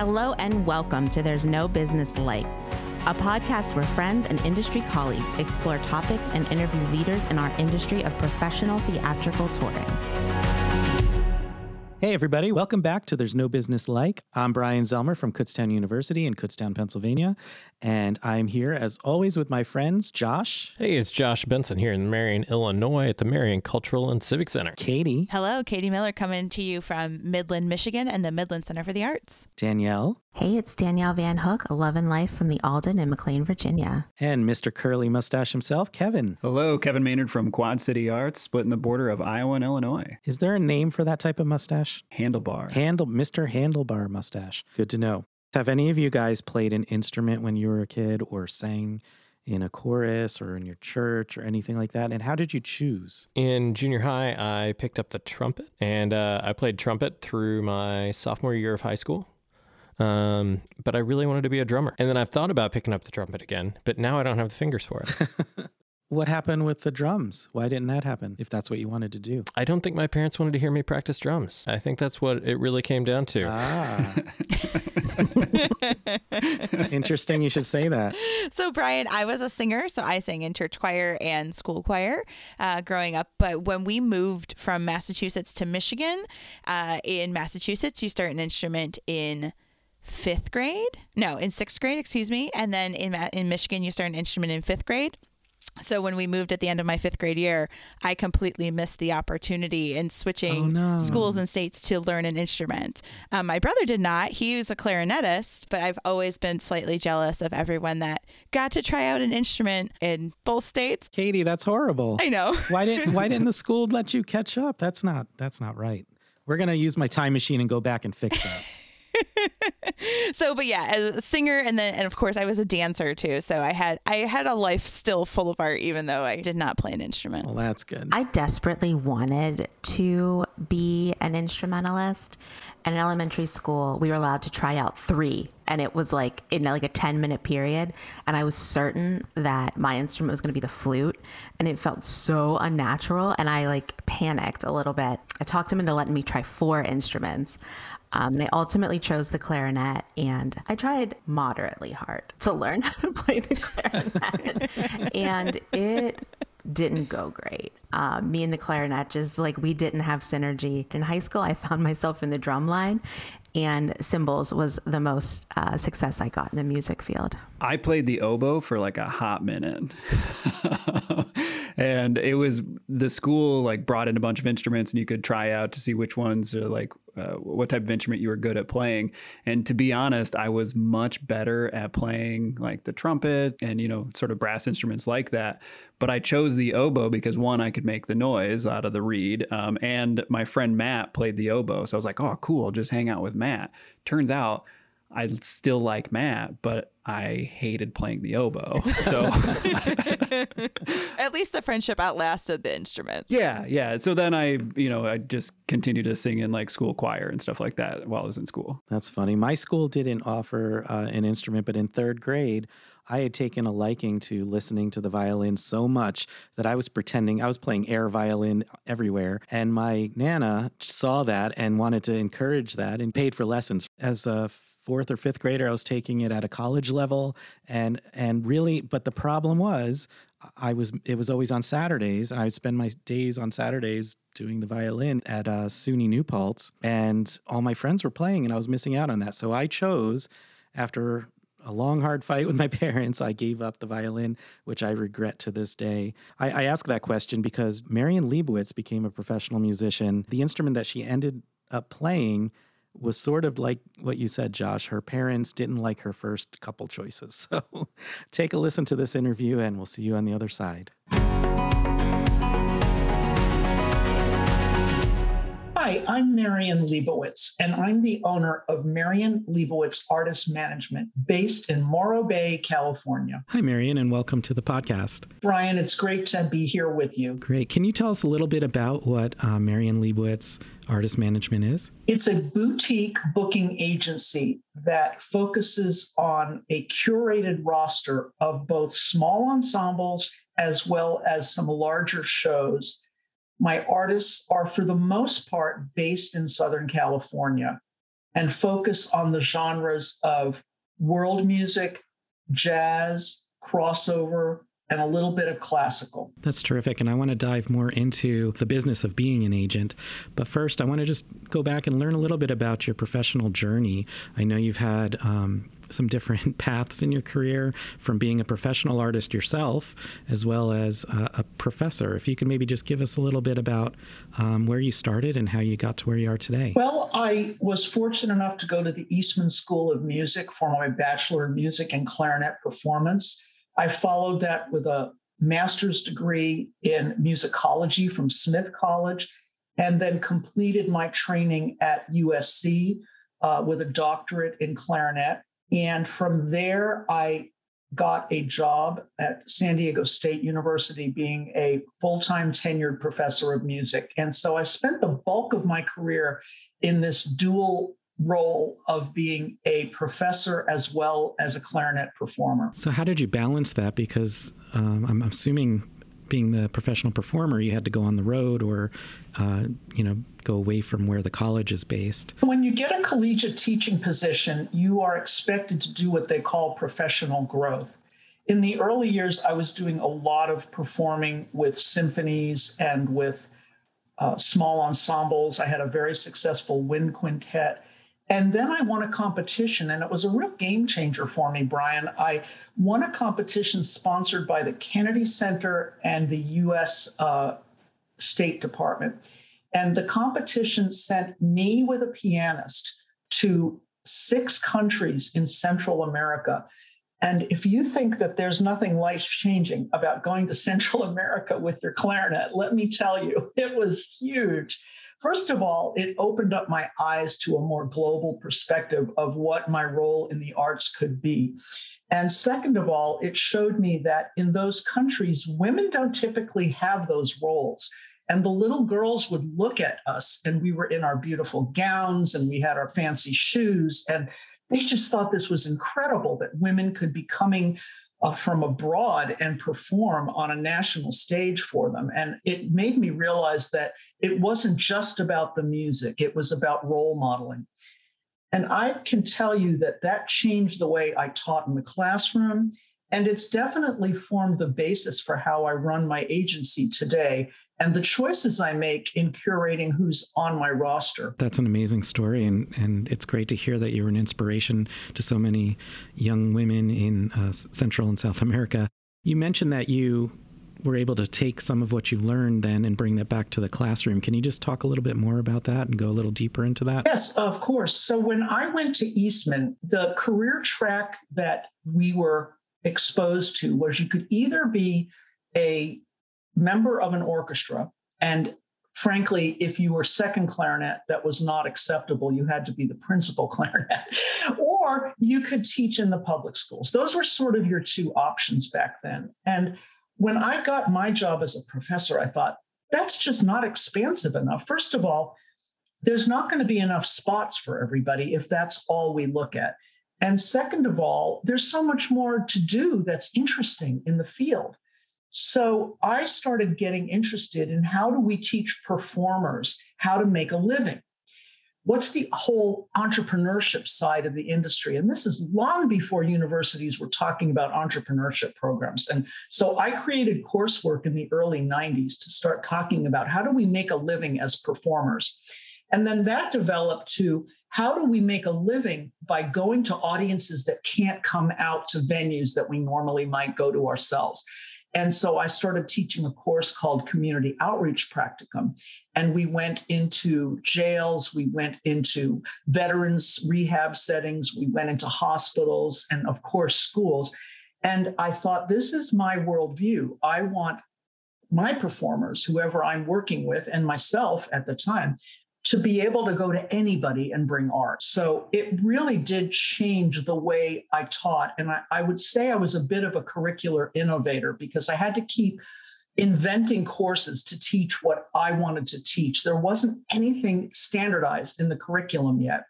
Hello and welcome to There's No Business Like, a podcast where friends and industry colleagues explore topics and interview leaders in our industry of professional theatrical touring. Hey, everybody, welcome back to There's No Business Like. I'm Bryan Zelmer from Kutztown University in Kutztown, Pennsylvania, and I'm here as always with my friends Josh. Hey, it's Josh Benson here in Marion, Illinois at the Marion Cultural and Civic Center. Katie. Hello, Katie Miller coming to you from Midland, Michigan and the Midland Center for the Arts. Danielle. Hey, it's Danielle Van Hook, a love and life from the Alden in McLean, Virginia. And Mr. Curly Mustache himself, Kevin. Hello, Kevin Maynard from Quad City Arts, splitting the border of Iowa and Illinois. Is there a name for that type of mustache? Handlebar. Handle Mr. Handlebar Mustache. Good to know. Have any of you guys played an instrument when you were a kid or sang in a chorus or in your church or anything like that? And how did you choose? In junior high, I picked up the trumpet and uh, I played trumpet through my sophomore year of high school. Um, but I really wanted to be a drummer. And then I've thought about picking up the trumpet again, but now I don't have the fingers for it. what happened with the drums? Why didn't that happen if that's what you wanted to do? I don't think my parents wanted to hear me practice drums. I think that's what it really came down to. Ah. Interesting you should say that. So, Bryan, I was a singer, so I sang in church choir and school choir uh, growing up. But when we moved from Massachusetts to Michigan, uh, in Massachusetts, you start an instrument in fifth grade. No, in sixth grade, excuse me. And then in in Michigan, you start an instrument in fifth grade. So when we moved at the end of my fifth grade year, I completely missed the opportunity in switching Oh, no. schools and states to learn an instrument. Um, my brother did not. He was a clarinetist, but I've always been slightly jealous of everyone that got to try out an instrument in both states. Katie, that's horrible. I know. why didn't why didn't the school let you catch up? That's not that's not right. We're gonna use my time machine and go back and fix that. so but yeah as a singer and then and of course i was a dancer too so i had i had a life still full of art even though i did not play an instrument well, that's good. I desperately wanted to be an instrumentalist. And in elementary school, we were allowed to try out three, and it was like in like a 10 minute period. And I was certain that my instrument was going to be the flute, and it felt so unnatural. And I like panicked a little bit. I talked him into letting me try four instruments. Um, and I ultimately chose the clarinet, and I tried moderately hard to learn how to play the clarinet. and it didn't go great. Um, me and the clarinet just like we didn't have synergy. In high school, I found myself in the drum line, and cymbals was the most uh, success I got in the music field. I played the oboe for like a hot minute. and it was the school like brought in a bunch of instruments and you could try out to see which ones are like uh, what type of instrument you were good at playing. And to be honest, I was much better at playing like the trumpet and, you know, sort of brass instruments like that. But I chose the oboe because one, I could make the noise out of the reed. Um, and my friend Matt played the oboe. So I was like, oh, cool. Just hang out with Matt. Turns out, I still like Matt, but I hated playing the oboe. So at least the friendship outlasted the instrument yeah, yeah. So then I, you know, I just continued to sing in like school choir and stuff like that while I was in school. That's funny. My school didn't offer uh, an instrument, but in third grade, I had taken a liking to listening to the violin so much that I was pretending I was playing air violin everywhere. And my Nana saw that and wanted to encourage that and paid for lessons. As a fourth or fifth grader, I was taking it at a college level. And, and really, but the problem was, I was it was always on Saturdays, and I would spend my days on Saturdays doing the violin at uh, SUNY New Paltz, and all my friends were playing, and I was missing out on that. So I chose, after a long, hard fight with my parents, I gave up the violin, which I regret to this day. I, I ask that question because Marian Liebowitz became a professional musician. The instrument that she ended up playing was sort of like what you said, Josh. Her parents didn't like her first couple choices. So take a listen to this interview, and we'll see you on the other side. Hi, I'm Marian Liebowitz, and I'm the owner of Marian Liebowitz Artist Management based in Morro Bay, California. Hi, Marian, and welcome to the podcast. Bryan, it's great to be here with you. Great. Can you tell us a little bit about what uh, Marian Liebowitz Artist Management is? It's a boutique booking agency that focuses on a curated roster of both small ensembles as well as some larger shows. My artists are, for the most part, based in Southern California. and focus on the genres of world music, jazz, crossover, and a little bit of classical. That's terrific. And I want to dive more into the business of being an agent. But first, I want to just go back and learn a little bit about your professional journey. I know you've had um, some different paths in your career from being a professional artist yourself as well as uh, a professor. If you could maybe just give us a little bit about um, where you started and how you got to where you are today. Well, I was fortunate enough to go to the Eastman School of Music for my Bachelor in Music and Clarinet Performance. I followed that with a master's degree in musicology from Smith College, and then completed my training at USC uh, with a doctorate in clarinet. And from there, I got a job at San Diego State University being a full time tenured professor of music. And so I spent the bulk of my career in this dual role of being a professor as well as a clarinet performer. So, how did you balance that? Because um, I'm assuming being the professional performer, you had to go on the road or, uh, you know, go away from where the college is based. When you get a collegiate teaching position, you are expected to do what they call professional growth. In the early years, I was doing a lot of performing with symphonies and with uh, small ensembles. I had a very successful wind quintet. And then I won a competition, and it was a real game changer for me, Bryan. I won a competition sponsored by the Kennedy Center and the US uh, State Department. And the competition sent me with a pianist to six countries in Central America. And if you think that there's nothing life changing about going to Central America with your clarinet, let me tell you, it was huge. First of all, it opened up my eyes to a more global perspective of what my role in the arts could be. And second of all, it showed me that in those countries, women don't typically have those roles. And the little girls would look at us, and we were in our beautiful gowns and we had our fancy shoes. And they just thought this was incredible that women could be coming uh, from abroad and perform on a national stage for them. And it made me realize that it wasn't just about the music, it was about role modeling. And I can tell you that that changed the way I taught in the classroom. And it's definitely formed the basis for how I run my agency today and the choices I make in curating who's on my roster. That's an amazing story, and, and it's great to hear that you're an inspiration to so many young women in uh, Central and South America. You mentioned that you were able to take some of what you learned then and bring that back to the classroom. Can you just talk a little bit more about that and go a little deeper into that? Yes, of course. So when I went to Eastman, the career track that we were exposed to was you could either be a member of an orchestra. And frankly, if you were second clarinet, that was not acceptable. You had to be the principal clarinet, or you could teach in the public schools. Those were sort of your two options back then. And when I got my job as a professor, I thought, that's just not expansive enough. First of all, there's not going to be enough spots for everybody if that's all we look at. And second of all, there's so much more to do that's interesting in the field. So I started getting interested in how do we teach performers how to make a living? What's the whole entrepreneurship side of the industry? And this is long before universities were talking about entrepreneurship programs. And so I created coursework in the early 90s to start talking about how do we make a living as performers? And then that developed to how do we make a living by going to audiences that can't come out to venues that we normally might go to ourselves? And so I started teaching a course called Community Outreach Practicum. And we went into jails, we went into veterans rehab settings, we went into hospitals, and of course, schools. And I thought, this is my worldview. I want my performers, whoever I'm working with, and myself at the time, to be able to go to anybody and bring art. So it really did change the way I taught. And I, I, would say I was a bit of a curricular innovator because I had to keep inventing courses to teach what I wanted to teach. There wasn't anything standardized in the curriculum yet.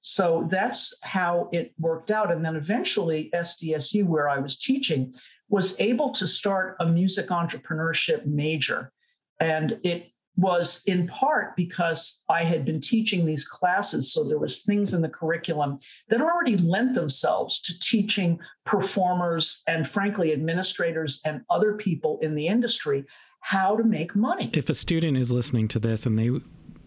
So that's how it worked out. And then eventually, SDSU, where I was teaching, was able to start a music entrepreneurship major. And it was in part because I had been teaching these classes. So there was things in the curriculum that already lent themselves to teaching performers and frankly, administrators and other people in the industry how to make money. If a student is listening to this and they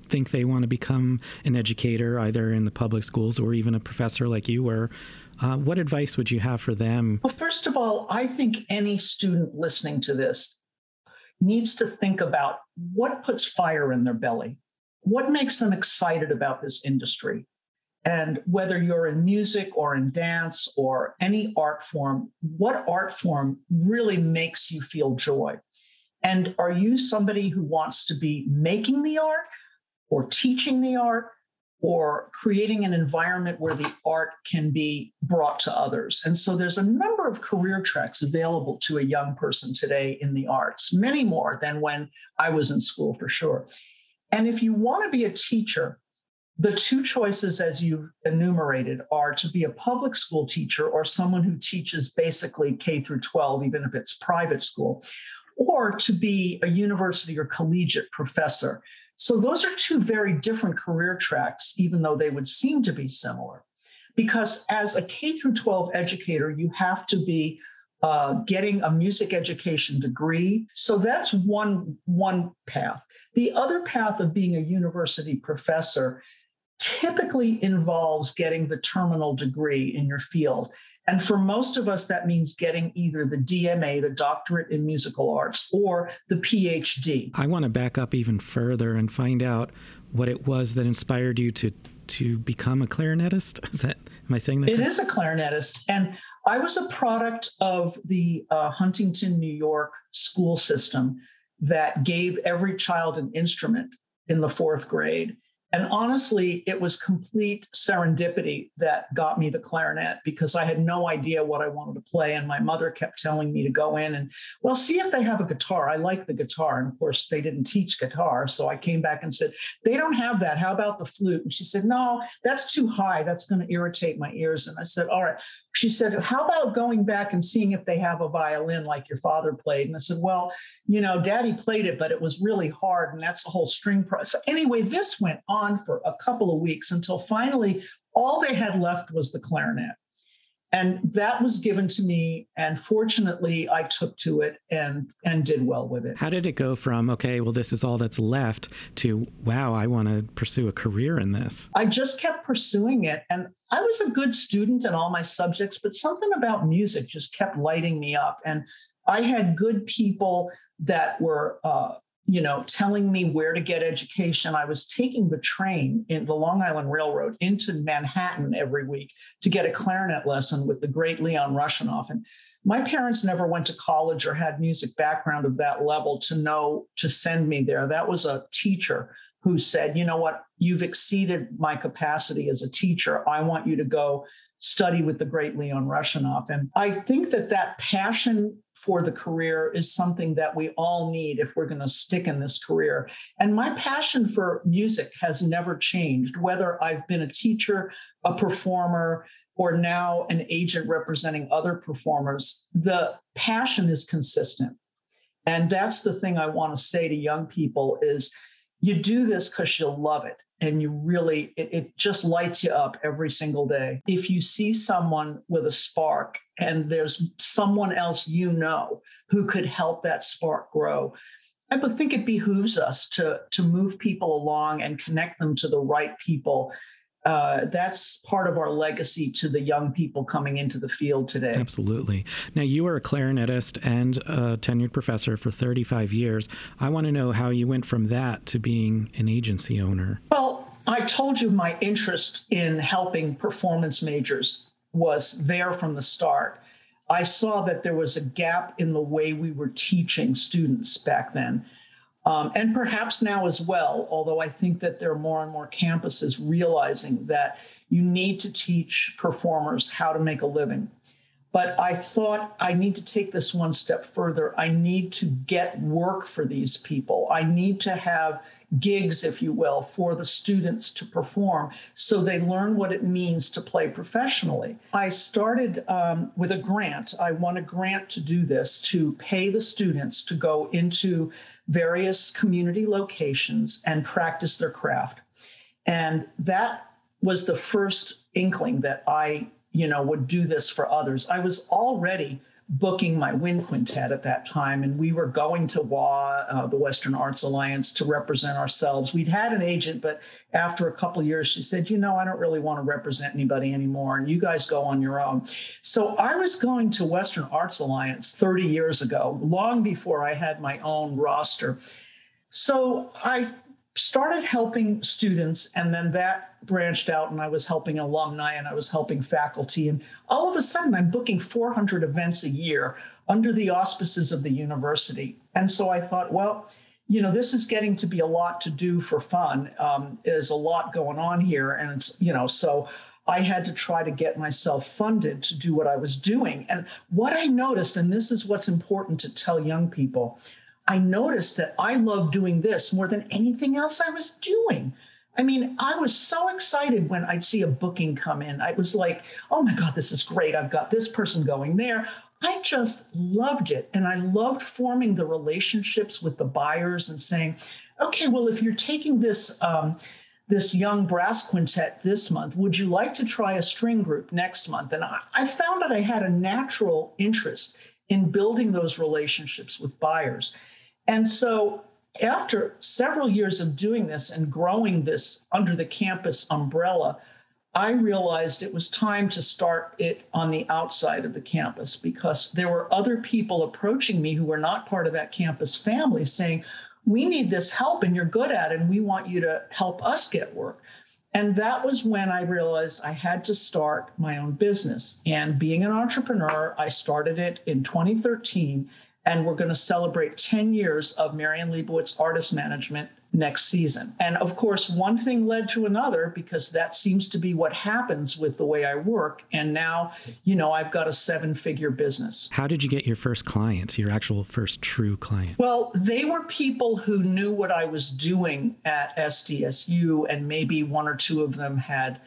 think they want to become an educator, either in the public schools or even a professor like you were, uh, what advice would you have for them? Well, first of all, I think any student listening to this needs to think about what puts fire in their belly, what makes them excited about this industry. And whether you're in music or in dance or any art form, what art form really makes you feel joy? And are you somebody who wants to be making the art or teaching the art or creating an environment where the art can be brought to others. And so there's a number of career tracks available to a young person today in the arts, many more than when I was in school for sure. And if you want to be a teacher, the two choices, as you've enumerated, are to be a public school teacher or someone who teaches basically K through 12, even if it's private school, or to be a university or collegiate professor. So those are two very different career tracks, even though they would seem to be similar. Because as a K through 12 educator, you have to be uh, getting a music education degree. So that's one, one path. The other path of being a university professor typically involves getting the terminal degree in your field. And for most of us, that means getting either the DMA, the doctorate in musical arts, or the PhD. I want to back up even further and find out what it was that inspired you to to become a clarinetist. Is that am I saying that? It is a clarinetist, and I was a product of the uh, Huntington, New York school system that gave every child an instrument in the fourth grade. And honestly, it was complete serendipity that got me the clarinet because I had no idea what I wanted to play. And my mother kept telling me to go in and, well, see if they have a guitar. I like the guitar. And of course, they didn't teach guitar. So I came back and said, they don't have that. How about the flute? And she said, no, that's too high. That's going to irritate my ears. And I said, all right. She said, how about going back and seeing if they have a violin like your father played? And I said, well, you know, daddy played it, but it was really hard. And that's the whole string process. Anyway, this went on on for a couple of weeks until finally all they had left was the clarinet. And that was given to me. And fortunately, I took to it and, and did well with it. How did it go from, okay, well, this is all that's left to, wow, I want to pursue a career in this? I just kept pursuing it. And I was a good student in all my subjects, but something about music just kept lighting me up. And I had good people that were uh, you know, telling me where to get education. I was taking the train in the Long Island Railroad into Manhattan every week to get a clarinet lesson with the great Leon Russianoff. And my parents never went to college or had music background of that level to know to send me there. That was a teacher who said, you know what, you've exceeded my capacity as a teacher. I want you to go study with the great Leon Russianoff. And I think that that passion for the career is something that we all need if we're going to stick in this career. And my passion for music has never changed, whether I've been a teacher, a performer, or now an agent representing other performers. The passion is consistent. And that's the thing I want to say to young people is you do this because you love it and you really it, it, just lights you up every single day. If you see someone with a spark and there's someone else you know who could help that spark grow i think it behooves us to to move people along and connect them to the right people uh, that's part of our legacy to the young people coming into the field today. Absolutely. Now, you were a clarinetist and a tenured professor for 35 years. I want to know how you went from that to being an agency owner. Well, I told you my interest in helping performance majors was there from the start. I saw that there was a gap in the way we were teaching students back then. Um, and perhaps now as well, although I think that there are more and more campuses realizing that you need to teach performers how to make a living. But I thought I need to take this one step further. I need to get work for these people. I need to have gigs, if you will, for the students to perform so they learn what it means to play professionally. I started um, with a grant. I won a grant to do this to pay the students to go into various community locations and practice their craft. And that was the first inkling that I you know, would do this for others. I was already booking my wind quintet at that time, and we were going to WA, uh, the Western Arts Alliance, to represent ourselves. We'd had an agent, but after a couple years, she said, "You know, I don't really want to represent anybody anymore, and you guys go on your own." So I was going to Western Arts Alliance 30 years ago, long before I had my own roster. So I started helping students and then that branched out and I was helping alumni and I was helping faculty and all of a sudden I'm booking 400 events a year under the auspices of the university. And so I thought well you know this is getting to be a lot to do for fun. Um, there's a lot going on here and it's you know so I had to try to get myself funded to do what I was doing. And what I noticed and this is what's important to tell young people I noticed that I loved doing this more than anything else I was doing. I mean, I was so excited when I'd see a booking come in. I was like, oh my God, this is great. I've got this person going there. I just loved it. And I loved forming the relationships with the buyers and saying, okay, well, if you're taking this, um, this young brass quintet this month, would you like to try a string group next month? And I, I found that I had a natural interest in building those relationships with buyers. And so, after several years of doing this and growing this under the campus umbrella, I realized it was time to start it on the outside of the campus because there were other people approaching me who were not part of that campus family saying, We need this help and you're good at it, and we want you to help us get work. And that was when I realized I had to start my own business. And being an entrepreneur, I started it in 2013 and we're going to celebrate 10 years of Marian Liebowitz Artist Management next season. And of course, one thing led to another because that seems to be what happens with the way I work. And now, you know, I've got a seven figure business. How did you get your first clients, your actual first true client? Well, they were people who knew what I was doing at SDSU, and maybe one or two of them had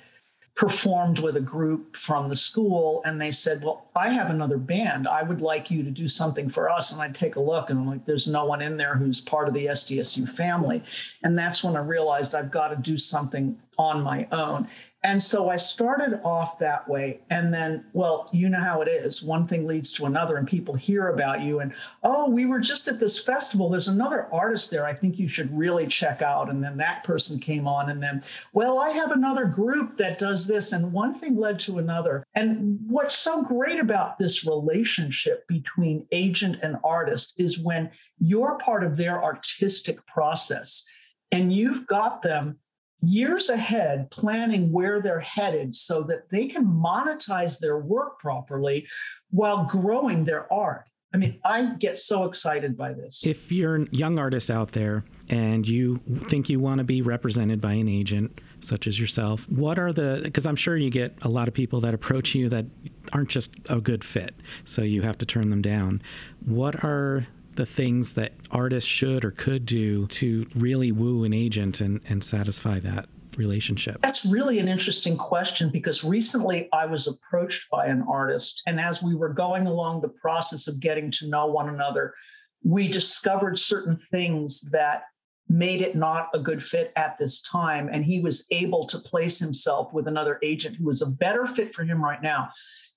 performed with a group from the school and they said, Well, I have another band. I would like you to do something for us. And I take a look and I'm like, There's no one in there who's part of the SDSU family. And that's when I realized I've got to do something on my own. And so I started off that way. And then, well, you know how it is. One thing leads to another, and people hear about you. And, oh, we were just at this festival. There's another artist there I think you should really check out. And then that person came on. And then, well, I have another group that does this. And one thing led to another. And what's so great about this relationship between agent and artist is when you're part of their artistic process and you've got them years ahead planning where they're headed so that they can monetize their work properly while growing their art. I mean, I get so excited by this. If you're a young artist out there and you think you want to be represented by an agent such as yourself, what are the, because I'm sure you get a lot of people that approach you that aren't just a good fit, so you have to turn them down. What are the things that artists should or could do to really woo an agent and, and satisfy that relationship? That's really an interesting question because recently I was approached by an artist. And as we were going along the process of getting to know one another, we discovered certain things that made it not a good fit at this time. And he was able to place himself with another agent who was a better fit for him right now.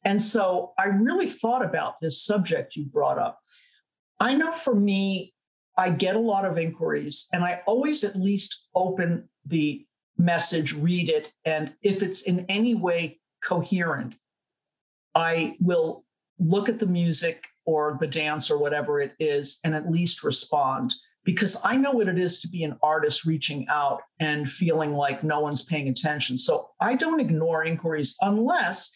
And so I really thought about this subject you brought up. I know for me, I get a lot of inquiries and I always at least open the message, read it, and if it's in any way coherent, I will look at the music or the dance or whatever it is and at least respond because I know what it is to be an artist reaching out and feeling like no one's paying attention. So I don't ignore inquiries unless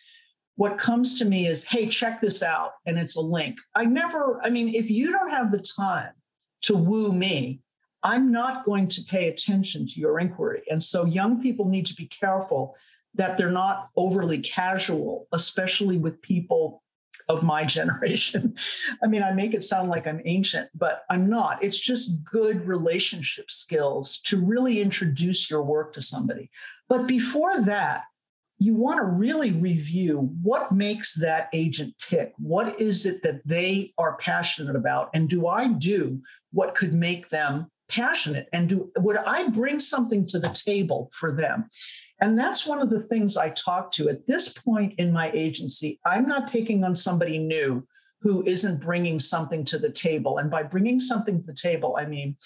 what comes to me is, hey, check this out. And it's a link. I never, I mean, if you don't have the time to woo me, I'm not going to pay attention to your inquiry. And so young people need to be careful that they're not overly casual, especially with people of my generation. I mean, I make it sound like I'm ancient, but I'm not. It's just good relationship skills to really introduce your work to somebody. But before that, you want to really review what makes that agent tick. What is it that they are passionate about? And do I do what could make them passionate? And do would I bring something to the table for them? And that's one of the things I talk to at this point in my agency. I'm not taking on somebody new who isn't bringing something to the table. And by bringing something to the table, I mean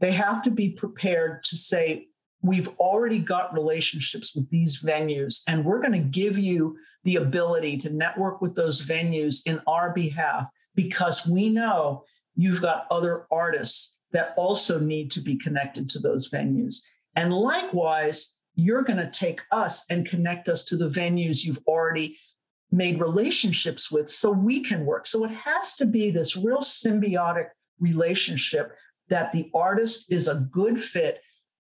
they have to be prepared to say, we've already got relationships with these venues, and we're going to give you the ability to network with those venues in our behalf because we know you've got other artists that also need to be connected to those venues. And likewise, you're going to take us and connect us to the venues you've already made relationships with so we can work. So it has to be this real symbiotic relationship that the artist is a good fit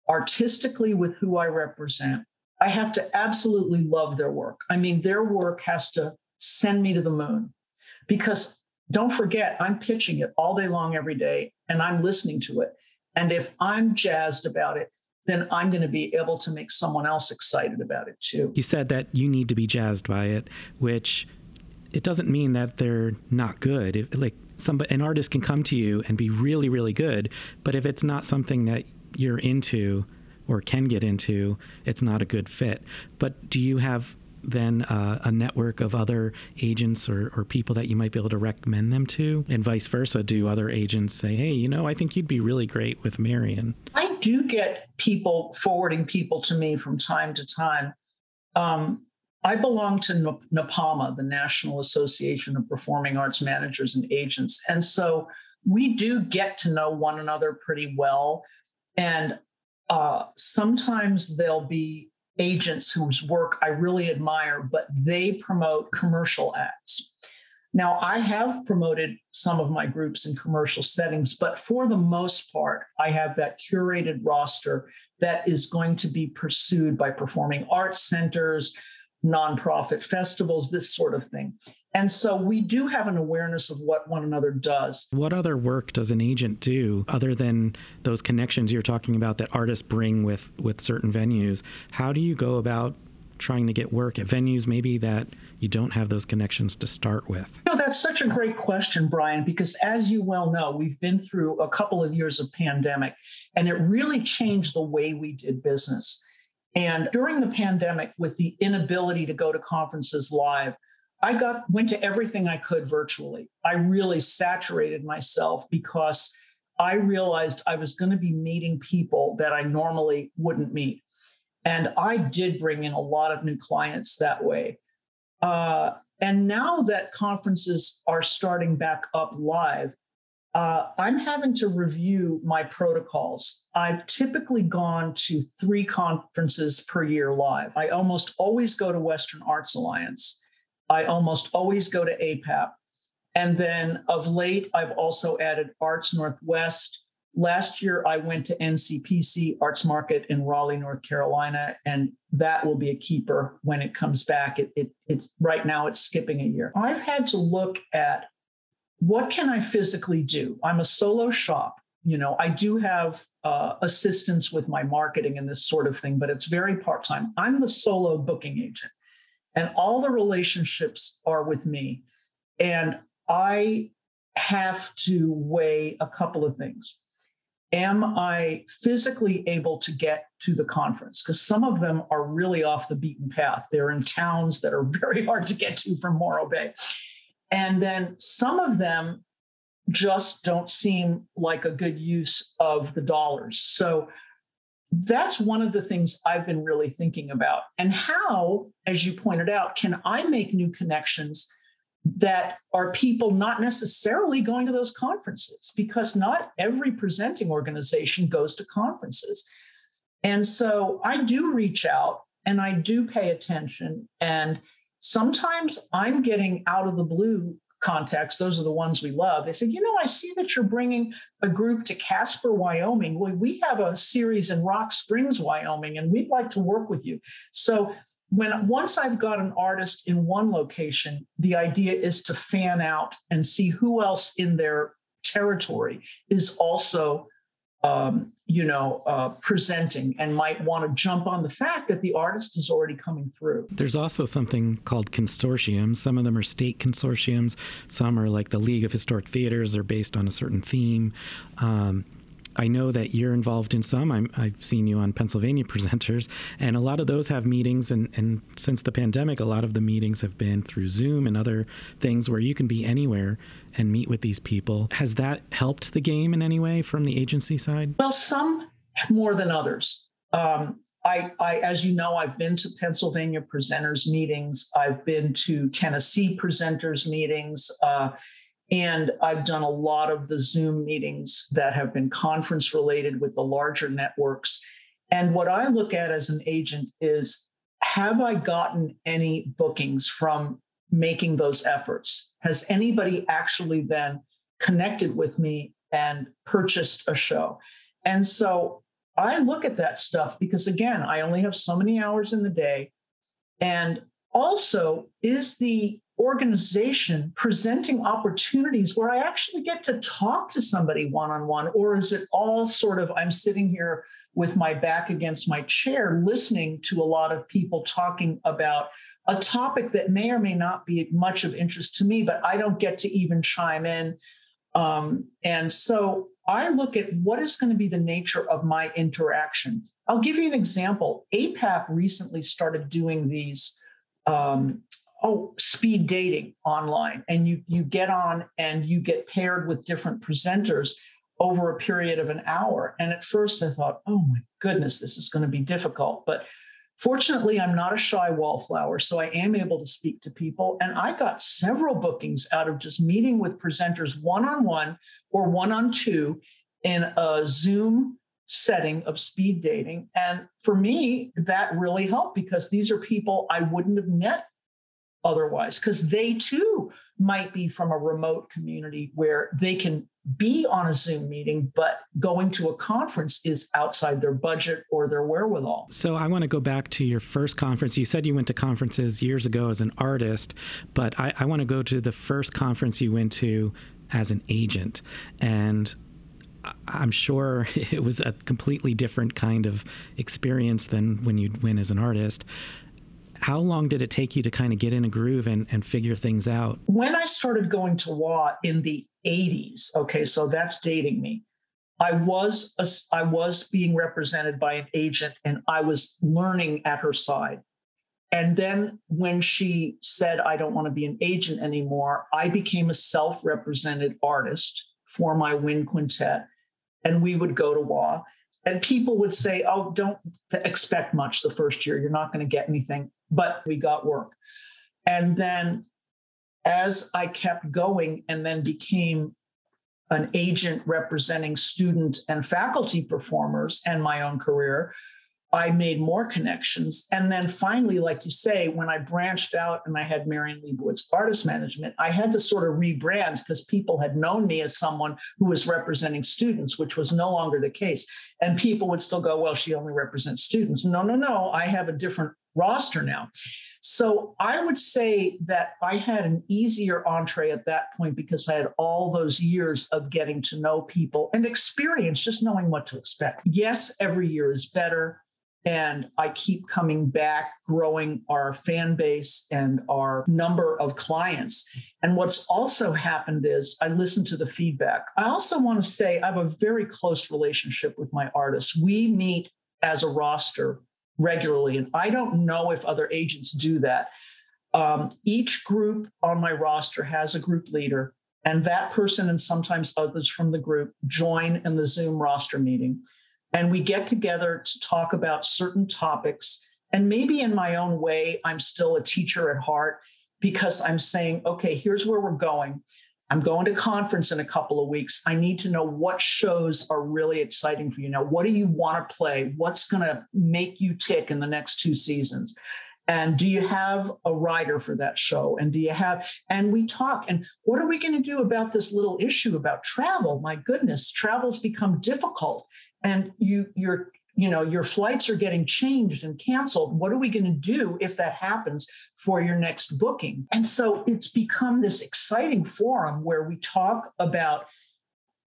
artistically with who I represent. I have to absolutely love their work. I mean, their work has to send me to the moon because don't forget, I'm pitching it all day long, every day, and I'm listening to it. And if I'm jazzed about it, then I'm going to be able to make someone else excited about it too. You said that you need to be jazzed by it, which it doesn't mean that they're not good. If, like somebody, an artist can come to you and be really, really good, but if it's not something that you're into or can get into, it's not a good fit. But do you have then uh, a network of other agents or, or people that you might be able to recommend them to? And vice versa, do other agents say, hey, you know, I think you'd be really great with Marian? I do get people forwarding people to me from time to time. Um, I belong to NAPAMA, the National Association of Performing Arts Managers and Agents. And so we do get to know one another pretty well. And uh, sometimes there'll be agents whose work I really admire, but they promote commercial acts. Now, I have promoted some of my groups in commercial settings, but for the most part, I have that curated roster that is going to be pursued by performing arts centers, nonprofit festivals, this sort of thing. And so we do have an awareness of what one another does. What other work does an agent do other than those connections you're talking about that artists bring with with certain venues? How do you go about trying to get work at venues maybe that you don't have those connections to start with? You know, that's such a great question, Bryan, because as you well know, we've been through a couple of years of pandemic and it really changed the way we did business. And during the pandemic, with the inability to go to conferences live, I got went to everything I could virtually. I really saturated myself because I realized I was going to be meeting people that I normally wouldn't meet. And I did bring in a lot of new clients that way. Uh, and now that conferences are starting back up live, uh, I'm having to review my protocols. I've typically gone to three conferences per year live. I almost always go to Western Arts Alliance. I almost always go to APAP. And then of late, I've also added Arts Northwest. Last year, I went to NCPC Arts Market in Raleigh, North Carolina, and that will be a keeper when it comes back. It, it, it's right now it's skipping a year. I've had to look at what can I physically do. I'm a solo shop. You know, I do have uh, assistance with my marketing and this sort of thing, but it's very part time. I'm the solo booking agent and all the relationships are with me. And I have to weigh a couple of things. Am I physically able to get to the conference? Because some of them are really off the beaten path. They're in towns that are very hard to get to from Morro Bay. And then some of them just don't seem like a good use of the dollars. So that's one of the things I've been really thinking about. And how, as you pointed out, can I make new connections that are people not necessarily going to those conferences? Because not every presenting organization goes to conferences. And so I do reach out and I do pay attention. And sometimes I'm getting out of the blue context, those are the ones we love. They said, you know, I see that you're bringing a group to Casper, Wyoming. We have a series in Rock Springs, Wyoming, and we'd like to work with you. So when once I've got an artist in one location, the idea is to fan out and see who else in their territory is also um, you know, uh, presenting and might want to jump on the fact that the artist is already coming through. There's also something called consortiums. Some of them are state consortiums. Some are like the League of Historic Theaters. They're based on a certain theme. Um, I know that you're involved in some. i have seen you on Pennsylvania presenters, and a lot of those have meetings. And, and since the pandemic, a lot of the meetings have been through Zoom and other things where you can be anywhere and meet with these people. Has that helped the game in any way from the agency side? Well, some more than others. Um, I, I, as you know, I've been to Pennsylvania presenters meetings. I've been to Tennessee presenters meetings. Uh, and I've done a lot of the Zoom meetings that have been conference related with the larger networks. And what I look at as an agent is have I gotten any bookings from making those efforts? Has anybody actually then connected with me and purchased a show? And so I look at that stuff because, again, I only have so many hours in the day. And also, is the organization presenting opportunities where I actually get to talk to somebody one on one? Or is it all sort of I'm sitting here with my back against my chair listening to a lot of people talking about a topic that may or may not be much of interest to me, but I don't get to even chime in. Um, and so I look at what is going to be the nature of my interaction. I'll give you an example. APAP recently started doing these um, oh speed dating online. And you you get on and you get paired with different presenters over a period of an hour. And at first i thought oh my goodness this is going to be difficult. But fortunately i'm not a shy wallflower so i am able to speak to people. And i got several bookings out of just meeting with presenters one-on-one or one-on-two in a zoom setting of speed dating. And for me that really helped because these are people i wouldn't have met otherwise because they too might be from a remote community where they can be on a Zoom meeting, but going to a conference is outside their budget or their wherewithal. So I want to go back to your first conference. You said you went to conferences years ago as an artist, but I, I want to go to the first conference you went to as an agent. And I'm sure it was a completely different kind of experience than when you went as an artist how long did it take you to kind of get in a groove and, and figure things out? When I started going to law in the 80s, okay, so that's dating me. I was a, I was being represented by an agent and I was learning at her side. And then when she said, I don't want to be an agent anymore, I became a self represented artist for my wind quintet. And we would go to WA. And people would say, Oh, don't expect much the first year. You're not going to get anything but we got work. And then as I kept going and then became an agent representing student and faculty performers and my own career, I made more connections. And then finally, like you say, when I branched out and I had Marian Liebowitz Artist Management, I had to sort of rebrand because people had known me as someone who was representing students, which was no longer the case. And people would still go, well, she only represents students. No, no, no. I have a different roster now. So I would say that I had an easier entree at that point because I had all those years of getting to know people and experience, just knowing what to expect. Yes, every year is better. And I keep coming back, growing our fan base and our number of clients. And what's also happened is I listen to the feedback. I also want to say I have a very close relationship with my artists. We meet as a roster regularly. And I don't know if other agents do that. Um, each group on my roster has a group leader, and that person and sometimes others from the group join in the Zoom roster meeting. And we get together to talk about certain topics. And maybe in my own way, I'm still a teacher at heart because I'm saying, okay, here's where we're going. I'm going to conference in a couple of weeks. I need to know what shows are really exciting for you. Now, what do you want to play? What's going to make you tick in the next two seasons? And do you have a writer for that show? And do you have, and we talk, and what are we going to do about this little issue about travel? My goodness, travel's become difficult. And you, you're you know your flights are getting changed and canceled. What are we going to do if that happens for your next booking? And so it's become this exciting forum where we talk about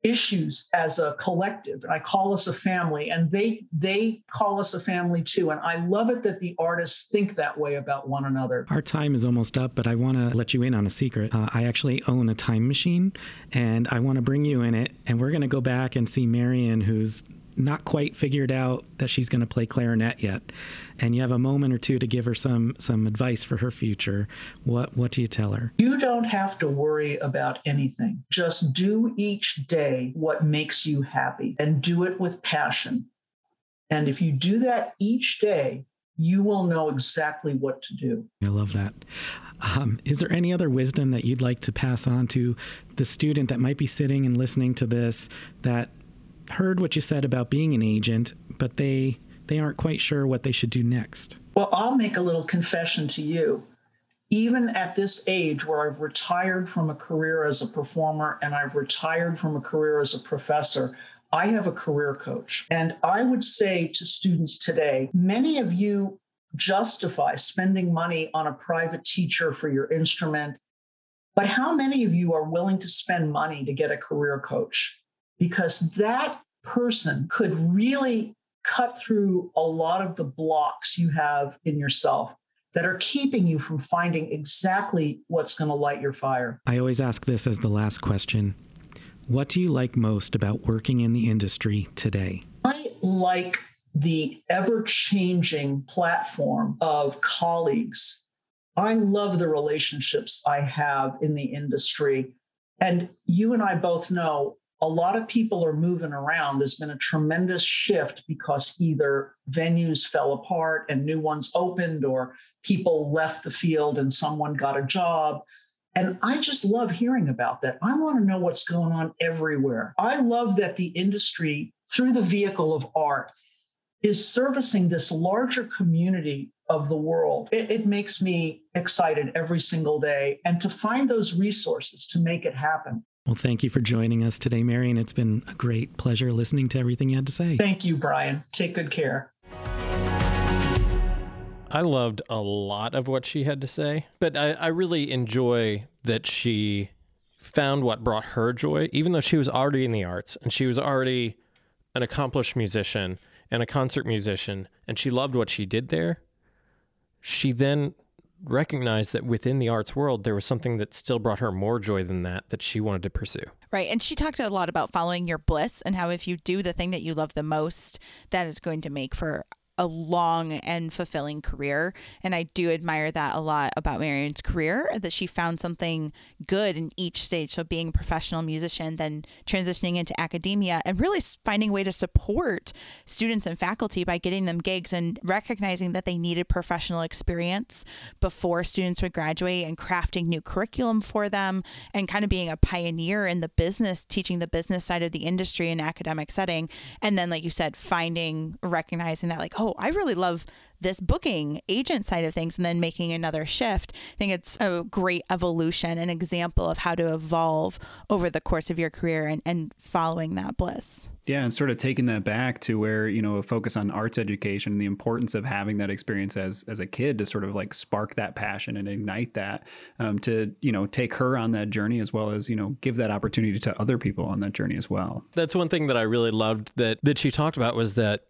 issues as a collective. And i call us a family and they they call us a family too and i love it that the artists think that way about one another. Our time is almost up but i want to let you in on a secret. Uh, i actually own a time machine and i want to bring you in it and we're going to go back and see marian who's not quite figured out that she's going to play clarinet yet, and you have a moment or two to give her some some advice for her future, what what do you tell her? You don't have to worry about anything. Just do each day what makes you happy and do it with passion. And if you do that each day, you will know exactly what to do. I love that. Um, is there any other wisdom that you'd like to pass on to the student that might be sitting and listening to this that heard what you said about being an agent, but they they aren't quite sure what they should do next. Well, I'll make a little confession to you. Even at this age where I've retired from a career as a performer and I've retired from a career as a professor, I have a career coach. And I would say to students today, many of you justify spending money on a private teacher for your instrument. But how many of you are willing to spend money to get a career coach? Because that person could really cut through a lot of the blocks you have in yourself that are keeping you from finding exactly what's going to light your fire. I always ask this as the last question. What do you like most about working in the industry today? I like the ever changing platform of colleagues. I love the relationships I have in the industry. And you and I both know a lot of people are moving around. There's been a tremendous shift because either venues fell apart and new ones opened, or people left the field and someone got a job. And I just love hearing about that. I want to know what's going on everywhere. I love that the industry, through the vehicle of art, is servicing this larger community of the world. It, it, makes me excited every single day. And to find those resources to make it happen well, thank you for joining us today, Marian. It's been a great pleasure listening to everything you had to say. Thank you, Bryan. Take good care. I loved a lot of what she had to say, but I, I really enjoy that she found what brought her joy, even though she was already in the arts and she was already an accomplished musician and a concert musician, and she loved what she did there. She then recognized that within the arts world there was something that still brought her more joy than that that she wanted to pursue. Right. And she talked a lot about following your bliss and how if you do the thing that you love the most, that is going to make for a long and fulfilling career. And I do admire that a lot about Marian's career that she found something good in each stage. So, being a professional musician, then transitioning into academia, and really finding a way to support students and faculty by getting them gigs and recognizing that they needed professional experience before students would graduate and crafting new curriculum for them and kind of being a pioneer in the business, teaching the business side of the industry in academic setting. And then, like you said, finding, recognizing that, like, oh, oh, I really love this booking agent side of things and then making another shift. I think it's a great evolution, an example of how to evolve over the course of your career and, and following that bliss. Yeah, and sort of taking that back to where, you know, a focus on arts education and the importance of having that experience as as a kid to sort of like spark that passion and ignite that um, to, you know, take her on that journey as well as, you know, give that opportunity to other people on that journey as well. That's one thing that I really loved that that she talked about was that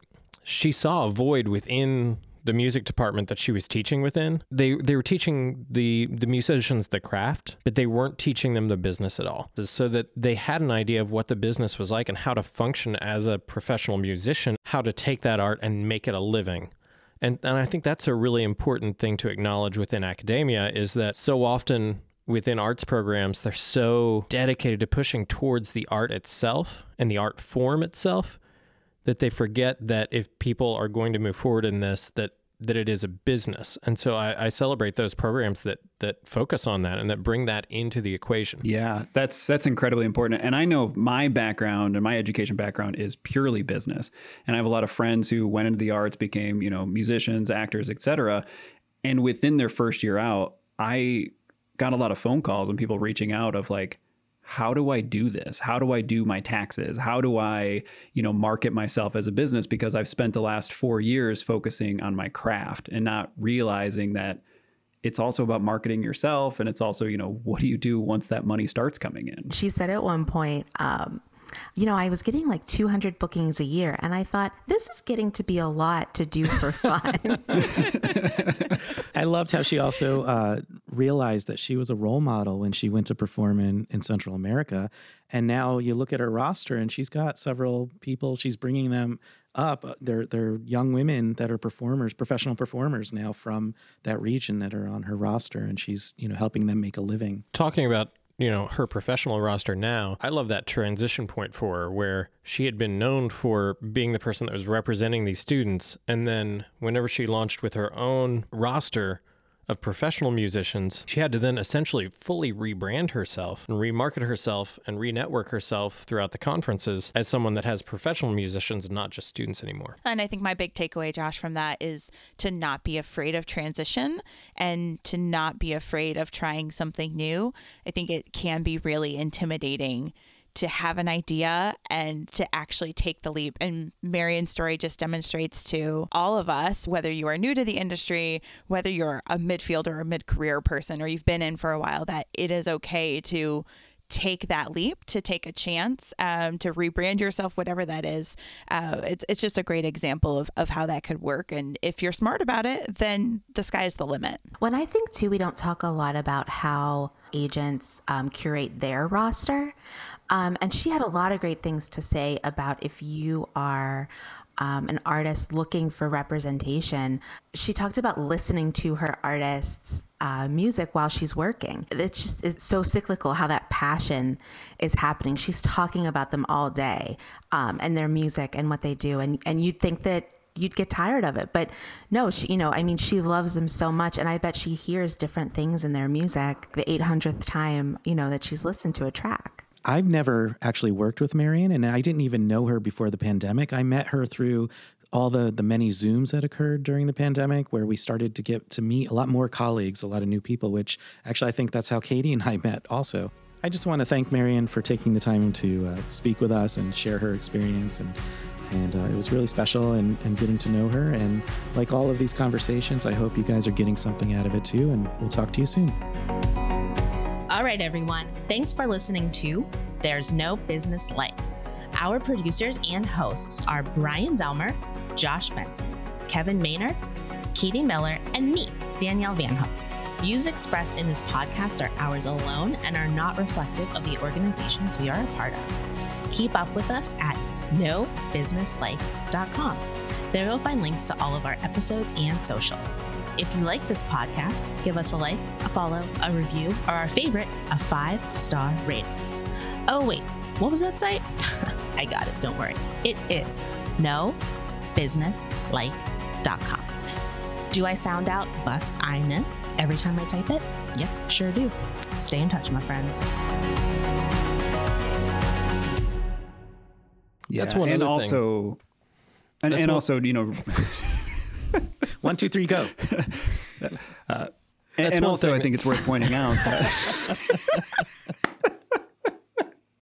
she saw a void within the music department that she was teaching within. They they were teaching the the musicians the craft, but they weren't teaching them the business at all. So that they had an idea of what the business was like and how to function as a professional musician, how to take that art and make it a living. And and I think that's a really important thing to acknowledge within academia is that so often within arts programs they're so dedicated to pushing towards the art itself and the art form itself that they forget that if people are going to move forward in this, that that it is a business. And so I, I, celebrate those programs that that focus on that and that bring that into the equation. Yeah, that's that's incredibly important. And I know my background and my education background is purely business. And I have a lot of friends who went into the arts, became, you know, musicians, actors, etc. And within their first year out, I got a lot of phone calls and people reaching out of like, how do I do this? How do I do my taxes? How do I, you know, market myself as a business because I've spent the last 4 years focusing on my craft and not realizing that it's also about marketing yourself and it's also, you know, what do you do once that money starts coming in? She said at one point, um, you know, I was getting like 200 bookings a year, and I thought this is getting to be a lot to do for fun. I loved how she also uh, realized that she was a role model when she went to perform in, in Central America. And now you look at her roster, and she's got several people. She's bringing them up. They're they're young women that are performers, professional performers now from that region that are on her roster, and she's you know helping them make a living. Talking about you know her professional roster now i love that transition point for her where she had been known for being the person that was representing these students. And then whenever she launched with her own roster of professional musicians, she had to then essentially fully rebrand herself and remarket herself and re-network herself throughout the conferences as someone that has professional musicians, not just students anymore. And I think my big takeaway, Josh, from that is to not be afraid of transition and to not be afraid of trying something new. I think it can be really intimidating to have an idea and to actually take the leap. And Marian's story just demonstrates to all of us, whether you are new to the industry, whether you're a midfield or a mid career person, or you've been in for a while, that it is okay to take that leap, to take a chance, um, to rebrand yourself, whatever that is. Uh, it's, it's just a great example of, of how that could work. And if you're smart about it, then the sky is the limit. When I think too, we don't talk a lot about how agents um, curate their roster. Um, and she had a lot of great things to say about if you are um, an artist looking for representation. She talked about listening to her artists' uh, music while she's working. It's just it's so cyclical how that passion is happening. She's talking about them all day um, and their music and what they do, and and you'd think that you'd get tired of it. But no, she, you know, I mean, she loves them so much, and I bet she hears different things in their music the 800th time, you know, that she's listened to a track. I've never actually worked with Marian, and I didn't even know her before the pandemic. I met her through all the the many zooms that occurred during the pandemic where we started to get to meet a lot more colleagues a lot of new people which actually i think that's how katie and i met also. I just want to thank marian for taking the time to uh, speak with us and share her experience and and uh, it was really special and, and getting to know her. And like all of these conversations i hope you guys are getting something out of it too and we'll talk to you soon right, everyone. Thanks for listening to There's No Business Like. Our producers and hosts are Bryan Zelmer, Josh Benson, Kevin Maynard, Katie Miller, and me, Danielle Van Hook. Views expressed in this podcast are ours alone and are not reflective of the organizations we are a part of. Keep up with us at nobusinesslike.com. There you'll find links to all of our episodes and socials. If you like this podcast, give us a like, a follow, a review, or our favorite, a five star rating. Oh, wait, what was that site? I got it, don't worry. It is nobusinesslike.com. Do I sound out bus I-ness every time I type it? Yep, sure do. Stay in touch, my friends. Yeah, That's one and other also, thing. and, That's and one- also, you know, one two three go. And, uh, That's and one also, I think it's worth pointing out